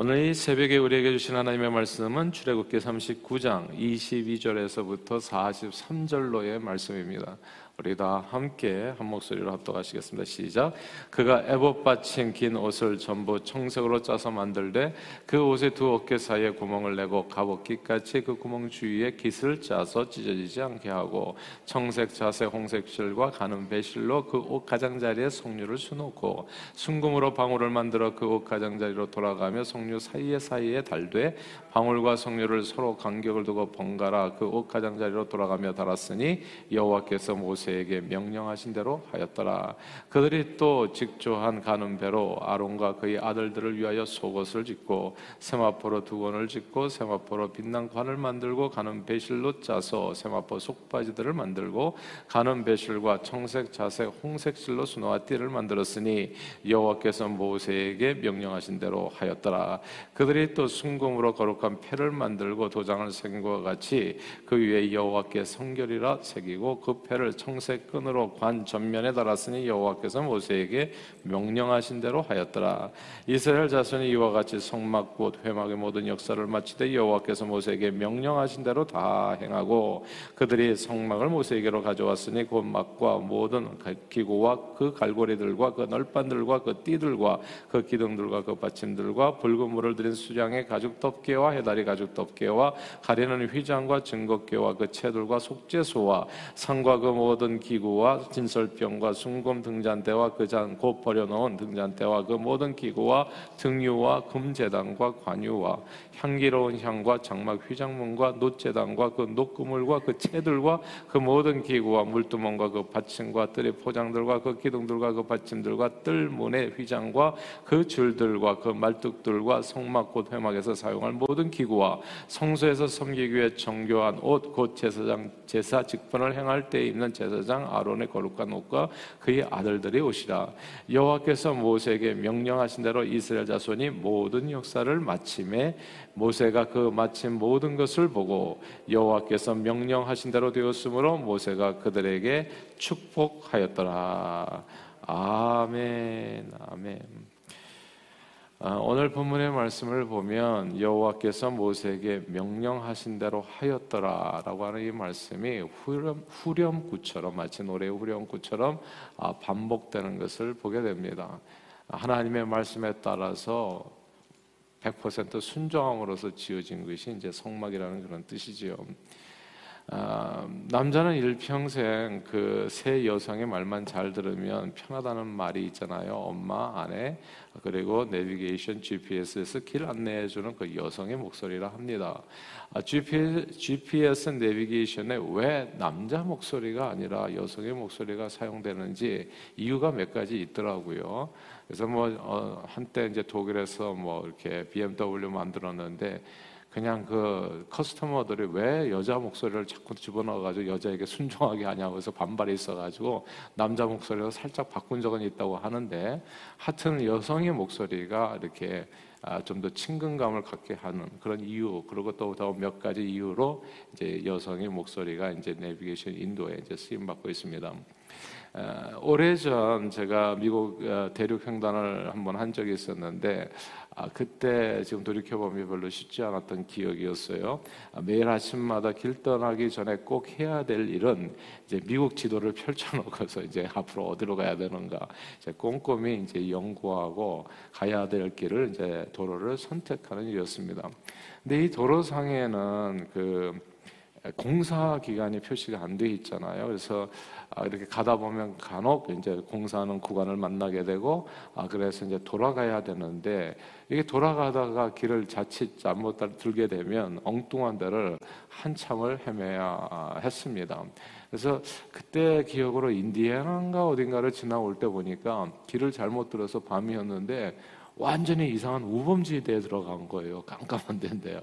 오늘 이 새벽에 우리에게 주신 하나님의 말씀은 출애굽기 39장 22절에서부터 43절로의 말씀입니다. 우리 다 함께 한 목소리로 합독하시겠습니다. 시작. 그가 애봇 받친 긴 옷을 전부 청색으로 짜서 만들되 그 옷의 두 어깨 사이에 구멍을 내고 갑옷깃같이 그 구멍 주위에 깃을 짜서 찢어지지 않게 하고 청색, 자색, 홍색 실과 가는 배실로 그 옷 가장자리에 석류를 수놓고 순금으로 방울을 만들어 그 옷 가장자리로 돌아가며 석류 사이에 사이에 달되 방울과 석류를 서로 간격을 두고 번갈아 그 옷 가장자리로 돌아가며 달았으니 여호와께서 모세 모세에게 명령하신 대로 하였더라. 그들이 또 직조한 가는 배로 아론과 그의 아들들을 위하여 속옷을 짓고 세마포로 두건을 짓고 세마포로 빛난 관을 만들고 가는 배실로 짜서 세마포 속바지들을 만들고 가는 배실과 청색, 자색, 홍색 실로 수놓아 띠를 만들었으니 여호와께서 모세에게 명령하신 대로 하였더라. 그들이 또 순금으로 거룩한 패를 만들고 도장을 것과 같이 그 위에 여호와께 성결이라 새기고 그 패를 청 청색 끈으로 관 전면에 달았으니 여호와께서 모세에게 명령하신 대로 하였더라. 이스라엘 자손이 이와 같이 성막 곧 회막의 모든 역사를 마치되 여호와께서 모세에게 명령하신 대로 다 행하고 그들이 성막을 모세에게로 가져왔으니 곧 막과 모든 기구와 그 갈고리들과 그 널판들과 그 띠들과 그 기둥들과 그 받침들과 붉은 물을 들인 수량의 가죽 덮개와 해다리 가죽 덮개와 가리는 휘장과 증거개와 그 채들과 속죄소와 상과 그 모든 모든 기구와 진설병과 순금 등잔대와 그잔곧 버려놓은 등잔대와 그 모든 기구와 등유와 금제단과 관유와 향기로운 향과 장막 휘장문과 놋제단과 그 녹그물과 그 채들과 그 모든 기구와 물두멍과 그 받침과 뜰의 포장들과 그 기둥들과 그 받침들과 뜰 문의 휘장과 그 줄들과 그 말뚝들과 성막 곧 회막에서 사용할 모든 기구와 성소에서 섬기기 위해 정교한 옷 곧 제사장 제사 직분을 행할 때 입는 제사 제사장 아론의 거룩한 옷과 그의 아들들이 옷이라. 여호와께서 모세에게 명령하신 대로 이스라엘 자손이 모든 역사를 마침에 모세가 그 마침 모든 것을 보고 여호와께서 명령하신 대로 되었으므로 모세가 그들에게 축복하였더라 아멘 아멘 아, 오늘 본문의 말씀을 보면 여호와께서 모세에게 명령하신 대로 하였더라라고 하는 이 말씀이 후렴, 후렴구처럼 마치 노래 후렴구처럼 아, 반복되는 것을 보게 됩니다. 하나님의 말씀에 따라서 100% 순종함으로써 지어진 것이 이제 성막이라는 그런 뜻이지요. 아, 남자는 일평생 그새 여성의 말만 잘 들으면 편하다는 말이 있잖아요. 엄마, 아내, 그리고 내비게이션 GPS에서 길 안내해 주는 그 여성의 목소리라 합니다. 아, GPS, GPS 내비게이션에 왜 남자 목소리가 아니라 여성의 목소리가 사용되는지 이유가 몇 가지 있더라고요. 그래서 뭐 어, 한때 이제 독일에서 뭐 이렇게 BMW 만들었는데 그냥 그 커스터머들이 왜 여자 목소리를 자꾸 집어넣어가지고 여자에게 순종하게 하냐고 해서 반발이 있어가지고 남자 목소리로 살짝 바꾼 적은 있다고 하는데 하여튼 여성의 목소리가 이렇게 아, 좀 더 친근감을 갖게 하는 그런 이유 그리고 또 더 몇 가지 이유로 이제 여성의 목소리가 이제 내비게이션 인도에 이제 쓰임 받고 있습니다. 오래전 제가 미국 어, 대륙 횡단을 한번 한 적이 있었는데 아, 그때 지금 돌이켜 보면 별로 쉽지 않았던 기억이었어요. 아, 매일 아침마다 길 떠나기 전에 꼭 해야 될 일은 이제 미국 지도를 펼쳐놓고서 이제 앞으로 어디로 가야 되는가 이제 꼼꼼히 이제 연구하고 가야 될 길을 이제 도로를 선택하는 일이었습니다. 근데 이 도로상에는 그 공사 기간이 표시가 안 돼 있잖아요. 그래서 아, 이렇게 가다 보면 간혹 이제 공사하는 구간을 만나게 되고 아 그래서 이제 돌아가야 되는데 이게 돌아가다가 길을 자칫 잘못 들게 되면 엉뚱한 데를 한참을 헤매야 했습니다. 그래서 그때 기억으로 인디애나인가 어딘가를 지나올 때 보니까 길을 잘못 들어서 밤이었는데 완전히 이상한 우범지대에 들어간 거예요. 깜깜한 데인데요.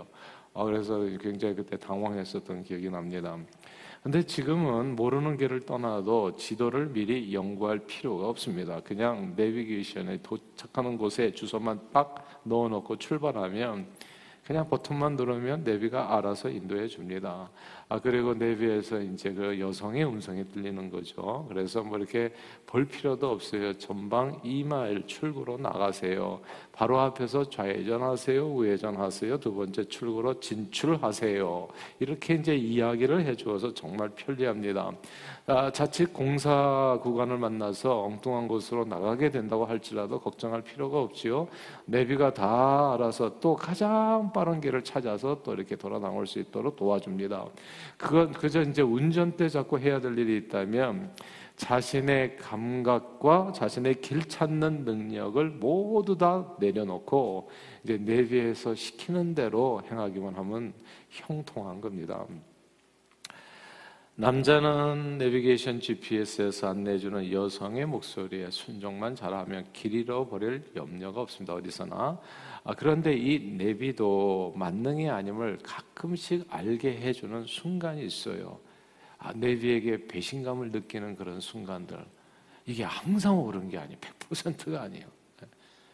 아, 그래서 굉장히 그때 당황했었던 기억이 납니다. 근데 지금은 모르는 길을 떠나도 지도를 미리 연구할 필요가 없습니다. 그냥 내비게이션에 도착하는 곳에 주소만 딱 넣어놓고 출발하면 그냥 버튼만 누르면 내비가 알아서 인도해 줍니다. 아 그리고 내비에서 이제 그 여성의 음성이 들리는 거죠. 그래서 뭐 이렇게 볼 필요도 없어요. 전방 2마일 출구로 나가세요. 바로 앞에서 좌회전하세요, 우회전하세요. 두 번째 출구로 진출하세요. 이렇게 이제 이야기를 해 주어서 정말 편리합니다. 아, 자칫 공사 구간을 만나서 엉뚱한 곳으로 나가게 된다고 할지라도 걱정할 필요가 없지요. 내비가 다 알아서 또 가장 빠른 길을 찾아서 또 이렇게 돌아 나올 수 있도록 도와줍니다. 그건 그저 이제 운전대 잡고 해야 될 일이 있다면 자신의 감각과 자신의 길 찾는 능력을 모두 다 내려놓고 이제 내비에서 시키는 대로 행하기만 하면 형통한 겁니다. 남자는 내비게이션 GPS에서 안내해주는 여성의 목소리에 순종만 잘하면 길 잃어버릴 염려가 없습니다. 어디서나. 아, 그런데 이 내비도 만능이 아님을 가끔씩 알게 해주는 순간이 있어요. 아, 내비에게 배신감을 느끼는 그런 순간들. 이게 항상 옳은 게 아니에요. 100%가 아니에요.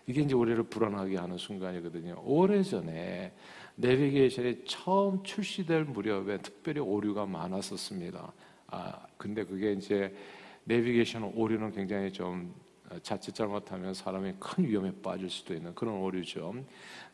이게 이제 우리를 불안하게 하는 순간이거든요. 오래전에 내비게이션이 처음 출시될 무렵에 특별히 오류가 많았었습니다. 아, 근데 그게 이제 내비게이션 오류는 굉장히 좀 자칫 잘못하면 사람이 큰 위험에 빠질 수도 있는 그런 오류죠.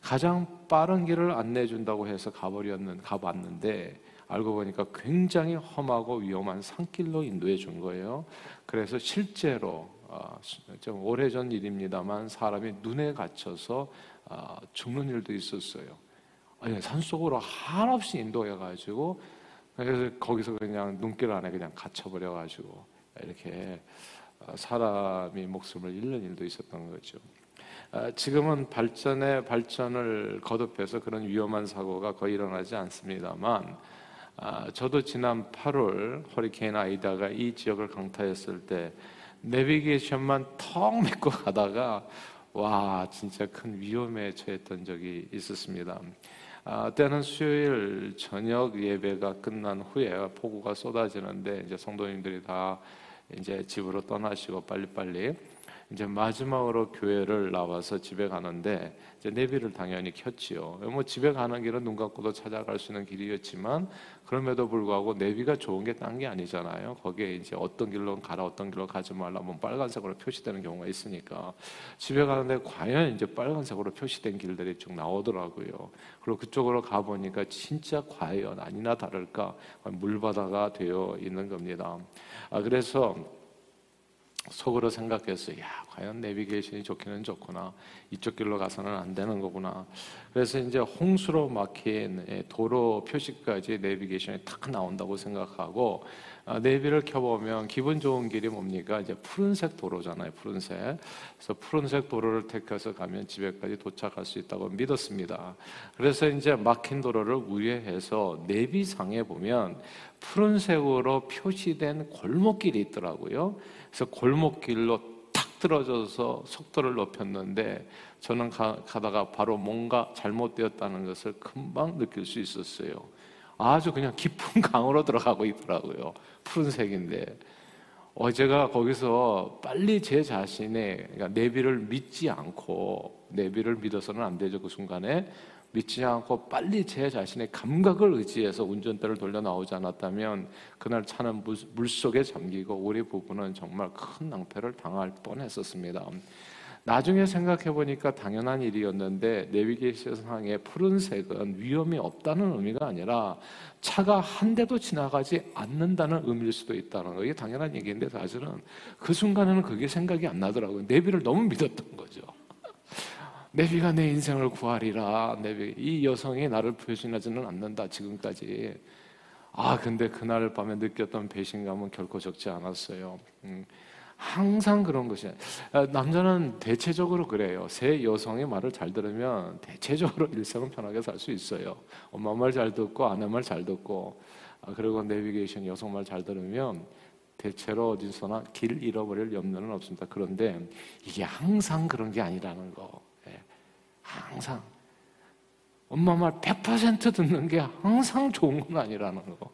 가장 빠른 길을 안내해 준다고 해서 가버렸는 가봤는데 알고 보니까 굉장히 험하고 위험한 산길로 인도해 준 거예요. 그래서 실제로 어, 좀 오래전 일입니다만 사람이 눈에 갇혀서 어, 죽는 일도 있었어요. 아니, 산속으로 한없이 인도해가지고 그래서 거기서 그냥 눈길 안에 그냥 갇혀버려가지고 이렇게 어, 사람이 목숨을 잃는 일도 있었던 거죠. 아, 지금은 발전에 발전을 거듭해서 그런 위험한 사고가 거의 일어나지 않습니다만 아, 저도 지난 8월 허리케인 아이다가 이 지역을 강타했을 때 내비게이션만 턱 믿고 가다가 와 진짜 큰 위험에 처했던 적이 있었습니다. 아, 때는 수요일 저녁 예배가 끝난 후에 폭우가 쏟아지는데 이제 성도님들이 다 이제 집으로 떠나시고 빨리빨리 이제 마지막으로 교회를 나와서 집에 가는데 이제 내비를 당연히 켰지요. 뭐 집에 가는 길은 눈 감고도 찾아갈 수 있는 길이었지만 그럼에도 불구하고 내비가 좋은 게 딴 게 아니잖아요. 거기에 이제 어떤 길로 가라 어떤 길로 가지 말라 뭐 빨간색으로 표시되는 경우가 있으니까 집에 가는데 과연 이제 빨간색으로 표시된 길들이 쭉 나오더라고요. 그리고 그쪽으로 가 보니까 진짜 과연 아니나 다를까 물바다가 되어 있는 겁니다. 아 그래서 속으로 생각했어요. 야, 과연 내비게이션이 좋기는 좋구나. 이쪽 길로 가서는 안 되는 거구나. 그래서 이제 홍수로 막힌 예, 도로 표시까지 내비게이션이 탁 나온다고 생각하고 아, 내비를 켜보면 기분 좋은 길이 뭡니까? 이제 푸른색 도로잖아요. 푸른색. 그래서 푸른색 도로를 택해서 가면 집에까지 도착할 수 있다고 믿었습니다. 그래서 이제 막힌 도로를 우회해서 내비상에 보면 푸른색으로 표시된 골목길이 있더라고요. 그래서 골목길로 탁 들어져서 속도를 높였는데 저는 가, 가다가 바로 뭔가 잘못되었다는 것을 금방 느낄 수 있었어요. 아주 그냥 깊은 강으로 들어가고 있더라고요. 푸른색인데. 어 제가 거기서 빨리 제 자신의 그러니까 내비를 믿지 않고 내비를 믿어서는 안 되죠. 그 순간에 믿지 않고 빨리 제 자신의 감각을 의지해서 운전대를 돌려 나오지 않았다면 그날 차는 물 속에 잠기고 우리 부부는 정말 큰 낭패를 당할 뻔했었습니다. 나중에 생각해 보니까 당연한 일이었는데 내비게이션상의 푸른색은 위험이 없다는 의미가 아니라 차가 한 대도 지나가지 않는다는 의미일 수도 있다는 거. 이게 당연한 얘기인데 사실은 그 순간에는 그게 생각이 안 나더라고요. 내비를 너무 믿었던 거죠. 내비가 내 인생을 구하리라. 내비 이 여성이 나를 배신하지는 않는다 지금까지. 아 근데 그날 밤에 느꼈던 배신감은 결코 적지 않았어요. 음, 항상 그런 것이 아, 남자는 대체적으로 그래요. 새 여성의 말을 잘 들으면 대체적으로 일생은 편하게 살 수 있어요. 엄마 말 잘 듣고 아내 말 잘 듣고 아, 그리고 내비게이션 여성 말 잘 들으면 대체로 어디서나 길 잃어버릴 염려는 없습니다. 그런데 이게 항상 그런 게 아니라는 거. 항상 엄마 말 100% 듣는 게 항상 좋은 건 아니라는 거.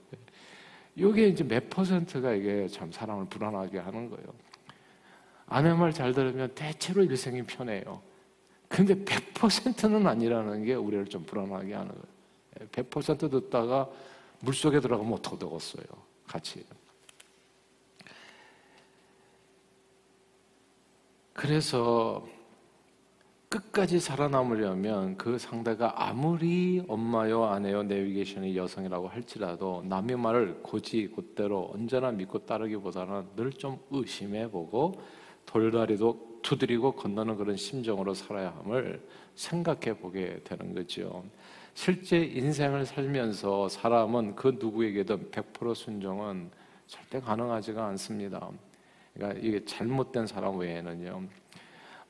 이게 이제 몇 퍼센트가 이게 참 사람을 불안하게 하는 거예요. 아내 말 잘 들으면 대체로 일생이 편해요. 근데 100%는 아니라는 게 우리를 좀 불안하게 하는 거예요. 100% 듣다가 물 속에 들어가면 어떻게 되겠어요? 같이. 그래서 끝까지 살아남으려면 그 상대가 아무리 엄마요, 아내요, 내비게이션이 여성이라고 할지라도 남의 말을 고지 곧대로 언제나 믿고 따르기보다는 늘 좀 의심해보고 돌다리도 두드리고 건너는 그런 심정으로 살아야 함을 생각해 보게 되는 거죠. 실제 인생을 살면서 사람은 그 누구에게든 100% 순종은 절대 가능하지가 않습니다. 그러니까 이게 잘못된 사람 외에는요.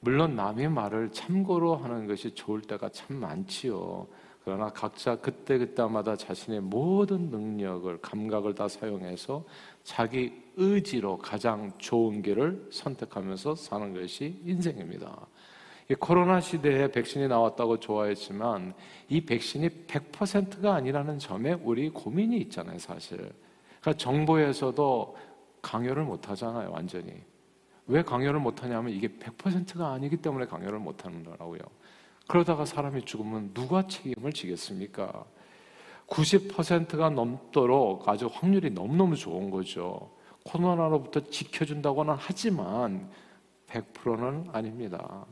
물론 남의 말을 참고로 하는 것이 좋을 때가 참 많지요. 그러나 각자 그때그때마다 자신의 모든 능력을, 감각을 다 사용해서 자기 의지로 가장 좋은 길을 선택하면서 사는 것이 인생입니다. 코로나 시대에 백신이 나왔다고 좋아했지만 이 백신이 100%가 아니라는 점에 우리 고민이 있잖아요, 사실. 그러니까 정부에서도 강요를 못 하잖아요, 완전히. 왜 강요를 못 하냐면 이게 100%가 아니기 때문에 강요를 못 하는 거라고요. 그러다가 사람이 죽으면 누가 책임을 지겠습니까? 90%가 넘도록 아주 확률이 너무너무 좋은 거죠. 코로나로부터 지켜준다고는 하지만 100%는 아닙니다.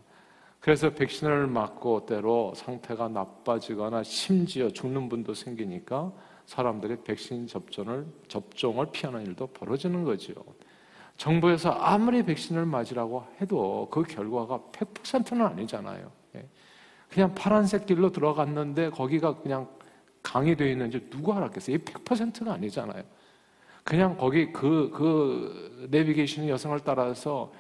그래서 백신을 맞고 때로 상태가 나빠지거나 심지어 죽는 분도 생기니까 사람들이 백신 접종을, 접종을 피하는 일도 벌어지는 거죠. 정부에서 아무리 백신을 맞으라고 해도 그 결과가 100%는 아니잖아요. 예. 그냥 파란색 길로 들어갔는데 거기가 그냥 강이 되어 있는지 누가 알았겠어요? 이 100%가 아니잖아요. 그냥 거기 그, 그 내비게이션 여성을 따라서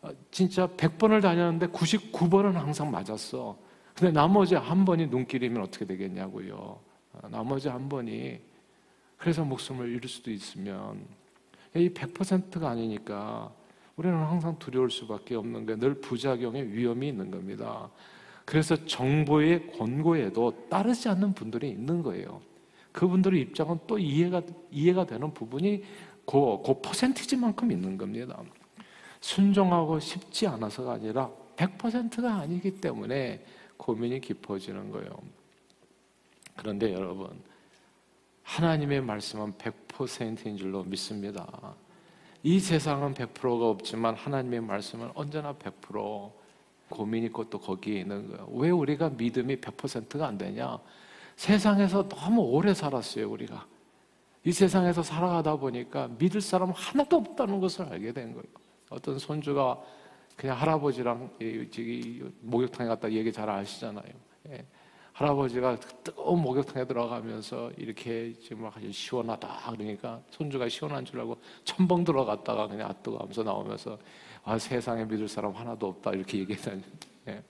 어, 진짜 100번을 다녔는데 99번은 항상 맞았어. 근데 나머지 한 번이 눈길이면 어떻게 되겠냐고요. 어, 나머지 한 번이 그래서 목숨을 잃을 수도 있으면 이 100%가 아니니까 우리는 항상 두려울 수밖에 없는 게 늘 부작용의 위험이 있는 겁니다. 그래서 정부의 권고에도 따르지 않는 분들이 있는 거예요. 그분들의 입장은 또 이해가 이해가 되는 부분이 그, 그 퍼센티지만큼 있는 겁니다. 순종하고 싶지 않아서가 아니라 100%가 아니기 때문에 고민이 깊어지는 거예요. 그런데 여러분, 하나님의 말씀은 100%인 줄로 믿습니다. 이 세상은 100%가 없지만 하나님의 말씀은 언제나 100% 고민 있고 또 거기에 있는 거예요. 왜 우리가 믿음이 100%가 안 되냐? 세상에서 너무 오래 살았어요, 우리가. 이 세상에서 살아가다 보니까 믿을 사람 하나도 없다는 것을 알게 된 거예요. 어떤 손주가 그냥 할아버지랑 목욕탕에 갔다 얘기 잘 아시잖아요. 예. 할아버지가 뜨거운 목욕탕에 들어가면서 이렇게 지금 시원하다 그러니까 손주가 시원한 줄 알고 첨벙 들어갔다가 그냥 아뜨거 하면서 나오면서 아 세상에 믿을 사람 하나도 없다 이렇게 얘기했다니 예.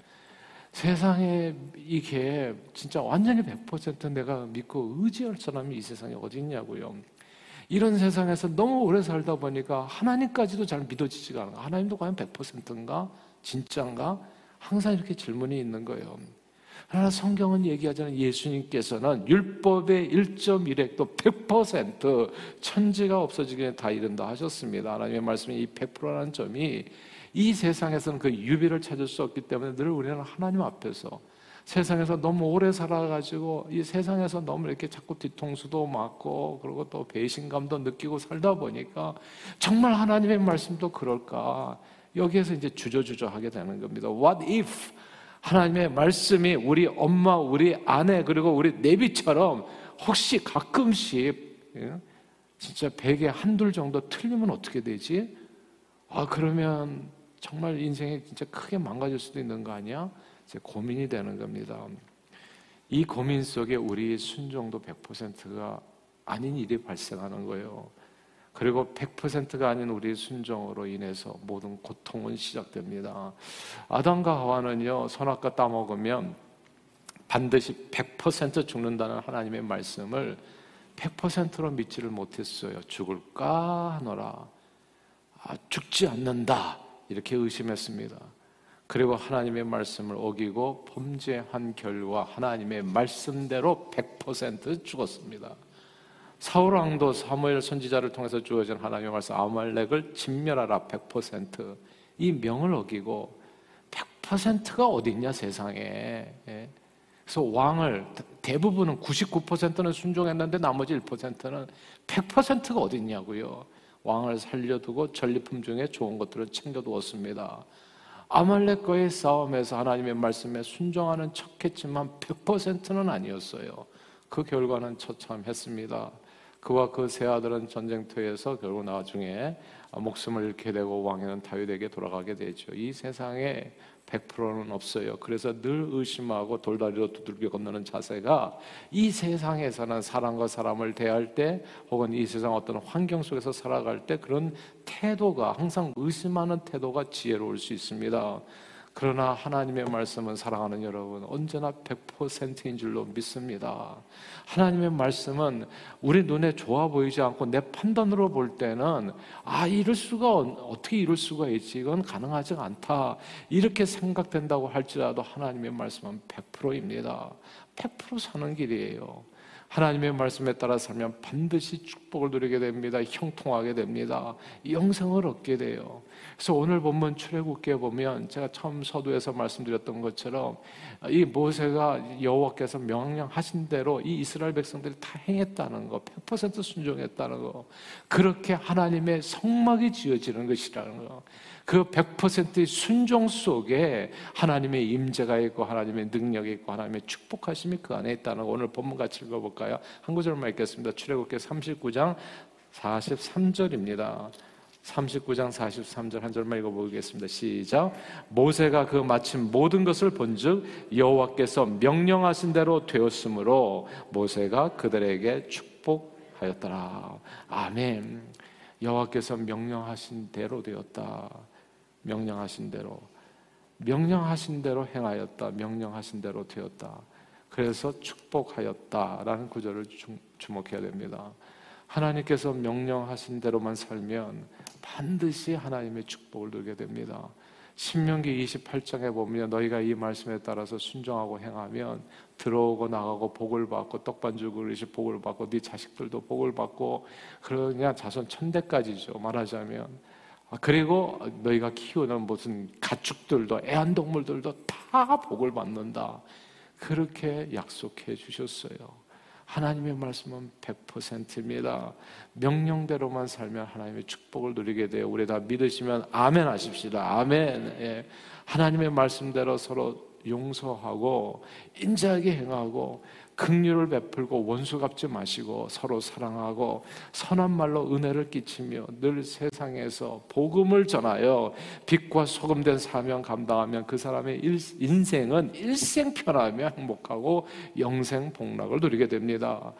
세상에 이게 진짜 완전히 100% 내가 믿고 의지할 사람이 이 세상에 어디 있냐고요. 이런 세상에서 너무 오래 살다 보니까 하나님까지도 잘 믿어지지가 않아. 하나님도 과연 100%인가? 진짜인가? 항상 이렇게 질문이 있는 거예요. 그러나 성경은 얘기하자면 예수님께서는 율법의 1.1획도 100% 천지가 없어지기에 다 이른다 하셨습니다. 하나님의 말씀이 이 100%라는 점이 이 세상에서는 그 유비를 찾을 수 없기 때문에 늘 우리는 하나님 앞에서 세상에서 너무 오래 살아가지고 이 세상에서 너무 이렇게 자꾸 뒤통수도 맞고 그리고 또 배신감도 느끼고 살다 보니까 정말 하나님의 말씀도 그럴까 여기에서 이제 주저주저 하게 되는 겁니다. What if 하나님의 말씀이 우리 엄마, 우리 아내, 그리고 우리 내비처럼 혹시 가끔씩 예? 진짜 베개 한둘 정도 틀리면 어떻게 되지? 아, 그러면 정말 인생이 진짜 크게 망가질 수도 있는 거 아니야? 이제 고민이 되는 겁니다. 이 고민 속에 우리 순종도 100%가 아닌 일이 발생하는 거예요. 그리고 100%가 아닌 우리 순종으로 인해서 모든 고통은 시작됩니다. 아담과 하와는요, 선악과 따먹으면 반드시 100% 죽는다는 하나님의 말씀을 100%로 믿지를 못했어요. 죽을까 하노라. 아, 죽지 않는다. 이렇게 의심했습니다. 그리고 하나님의 말씀을 어기고 범죄한 결과 하나님의 말씀대로 100% 죽었습니다. 사울 왕도 사무엘 선지자를 통해서 주어진 하나님의 말씀 아말렉을 진멸하라 100%이 명을 어기고 100%가 어디 있냐 세상에. 예. 그래서 왕을 대부분은 99%는 순종했는데 나머지 1%는 100%가 어디 있냐고요. 왕을 살려두고 전리품 중에 좋은 것들을 챙겨두었습니다. 아말렉과의 싸움에서 하나님의 말씀에 순종하는 척했지만 100%는 아니었어요. 그 결과는 처참했습니다. 그와 그 세 아들은 전쟁터에서 결국 나중에 목숨을 잃게 되고 왕에는 다윗에게 돌아가게 되죠. 이 세상에 100%는 없어요. 그래서 늘 의심하고 돌다리로 두들겨 건너는 자세가 이 세상에서는 사람과 사람을 대할 때 혹은 이 세상 어떤 환경 속에서 살아갈 때 그런 태도가 항상 의심하는 태도가 지혜로울 수 있습니다. 그러나 하나님의 말씀은 사랑하는 여러분 언제나 100%인 줄로 믿습니다. 하나님의 말씀은 우리 눈에 좋아 보이지 않고 내 판단으로 볼 때는 아 이럴 수가 어떻게 이럴 수가 있지 이건 가능하지 않다 이렇게 생각된다고 할지라도 하나님의 말씀은 100%입니다. 100% 사는 길이에요. 하나님의 말씀에 따라 살면 반드시 축복을 누리게 됩니다. 형통하게 됩니다. 영생을 얻게 돼요. 그래서 오늘 본문 출애굽기에 보면 제가 처음 서두에서 말씀드렸던 것처럼 이 모세가 여호와께서 명령하신 대로 이 이스라엘 백성들이 다 행했다는 거, 100% 순종했다는 거, 그렇게 하나님의 성막이 지어지는 것이라는 거. 그 100%의 순종 속에 하나님의 임재가 있고 하나님의 능력이 있고 하나님의 축복하심이 그 안에 있다는 거 오늘 본문 같이 읽어볼까요? 한 구절만 읽겠습니다. 출애굽기 39장 43절입니다. 39장 43절 한 절만 읽어보겠습니다. 시작. 모세가 그 마침 모든 것을 본즉 여호와께서 명령하신 대로 되었으므로 모세가 그들에게 축복하였더라. 아멘. 여호와께서 명령하신 대로 되었다. 명령하신 대로 명령하신 대로 행하였다. 명령하신 대로 되었다. 그래서 축복하였다라는 구절을 주목해야 됩니다. 하나님께서 명령하신 대로만 살면 반드시 하나님의 축복을 누리게 됩니다. 신명기 28장에 보면 너희가 이 말씀에 따라서 순종하고 행하면 들어오고 나가고 복을 받고 떡반죽 그릇이 복을 받고 네 자식들도 복을 받고 그러냐 자손 천대까지죠 말하자면 아, 그리고 너희가 키우는 무슨 가축들도 애완동물들도 다 복을 받는다 그렇게 약속해 주셨어요. 하나님의 말씀은 100%입니다. 명령대로만 살면 하나님의 축복을 누리게 돼요. 우리 다 믿으시면 아멘 하십시다. 아멘. 예. 하나님의 말씀대로 서로 용서하고 인자하게 행하고 긍휼을 베풀고 원수 갚지 마시고 서로 사랑하고 선한 말로 은혜를 끼치며 늘 세상에서 복음을 전하여 빛과 소금 된 사명 감당하면 그 사람의 인생은 일생 편하며 행복하고 영생 복락을 누리게 됩니다.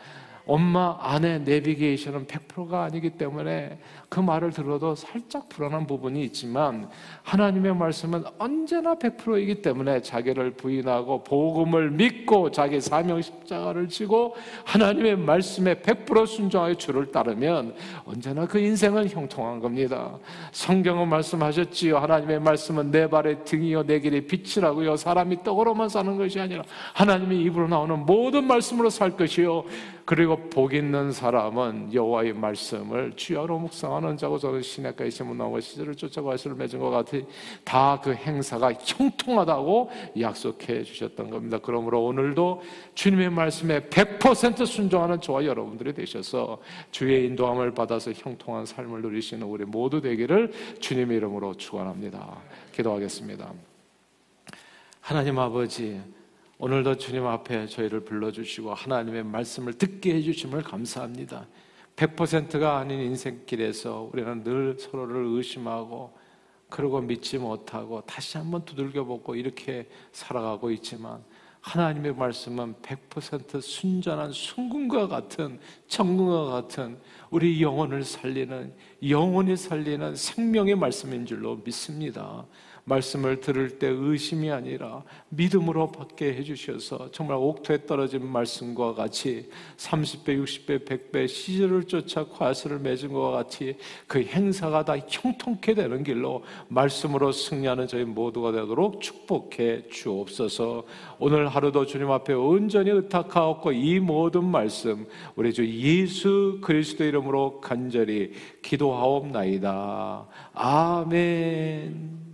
엄마, 아내, 내비게이션은 100%가 아니기 때문에 그 말을 들어도 살짝 불안한 부분이 있지만 하나님의 말씀은 언제나 100%이기 때문에 자기를 부인하고 복음을 믿고 자기 사명 십자가를 지고 하나님의 말씀에 100% 순종하여 주를 따르면 언제나 그 인생은 형통한 겁니다. 성경은 말씀하셨지요. 하나님의 말씀은 내 발의 등이요 내 길의 빛이라고요. 사람이 떡으로만 사는 것이 아니라 하나님의 입으로 나오는 모든 말씀으로 살 것이요. 그리고 복 있는 사람은 여호와의 말씀을 주야로 묵상하는 자고 저는 시내가에 심은 나무 시절을 쫓아가 와시를 맺은 것 같이 다 그 행사가 형통하다고 약속해 주셨던 겁니다. 그러므로 오늘도 주님의 말씀에 100% 순종하는 저와 여러분들이 되셔서 주의 인도함을 받아서 형통한 삶을 누리시는 우리 모두 되기를 주님의 이름으로 축원합니다. 기도하겠습니다. 하나님 아버지 오늘도 주님 앞에 저희를 불러주시고 하나님의 말씀을 듣게 해주심을 감사합니다. 100%가 아닌 인생길에서 우리는 늘 서로를 의심하고 그러고 믿지 못하고 다시 한번 두들겨보고 이렇게 살아가고 있지만 하나님의 말씀은 100% 순전한 순금과 같은 정금과 같은 우리 영혼을 살리는 영혼이 살리는 생명의 말씀인 줄로 믿습니다. 말씀을 들을 때 의심이 아니라 믿음으로 받게 해주셔서 정말 옥토에 떨어진 말씀과 같이 30배, 60배, 100배 시절을 쫓아 과실을 맺은 것과 같이 그 행사가 다 형통케 되는 길로 말씀으로 승리하는 저희 모두가 되도록 축복해 주옵소서 오늘 하루도 주님 앞에 온전히 의탁하옵고 이 모든 말씀 우리 주 예수 그리스도 이름으로 간절히 기도하옵나이다. 아멘.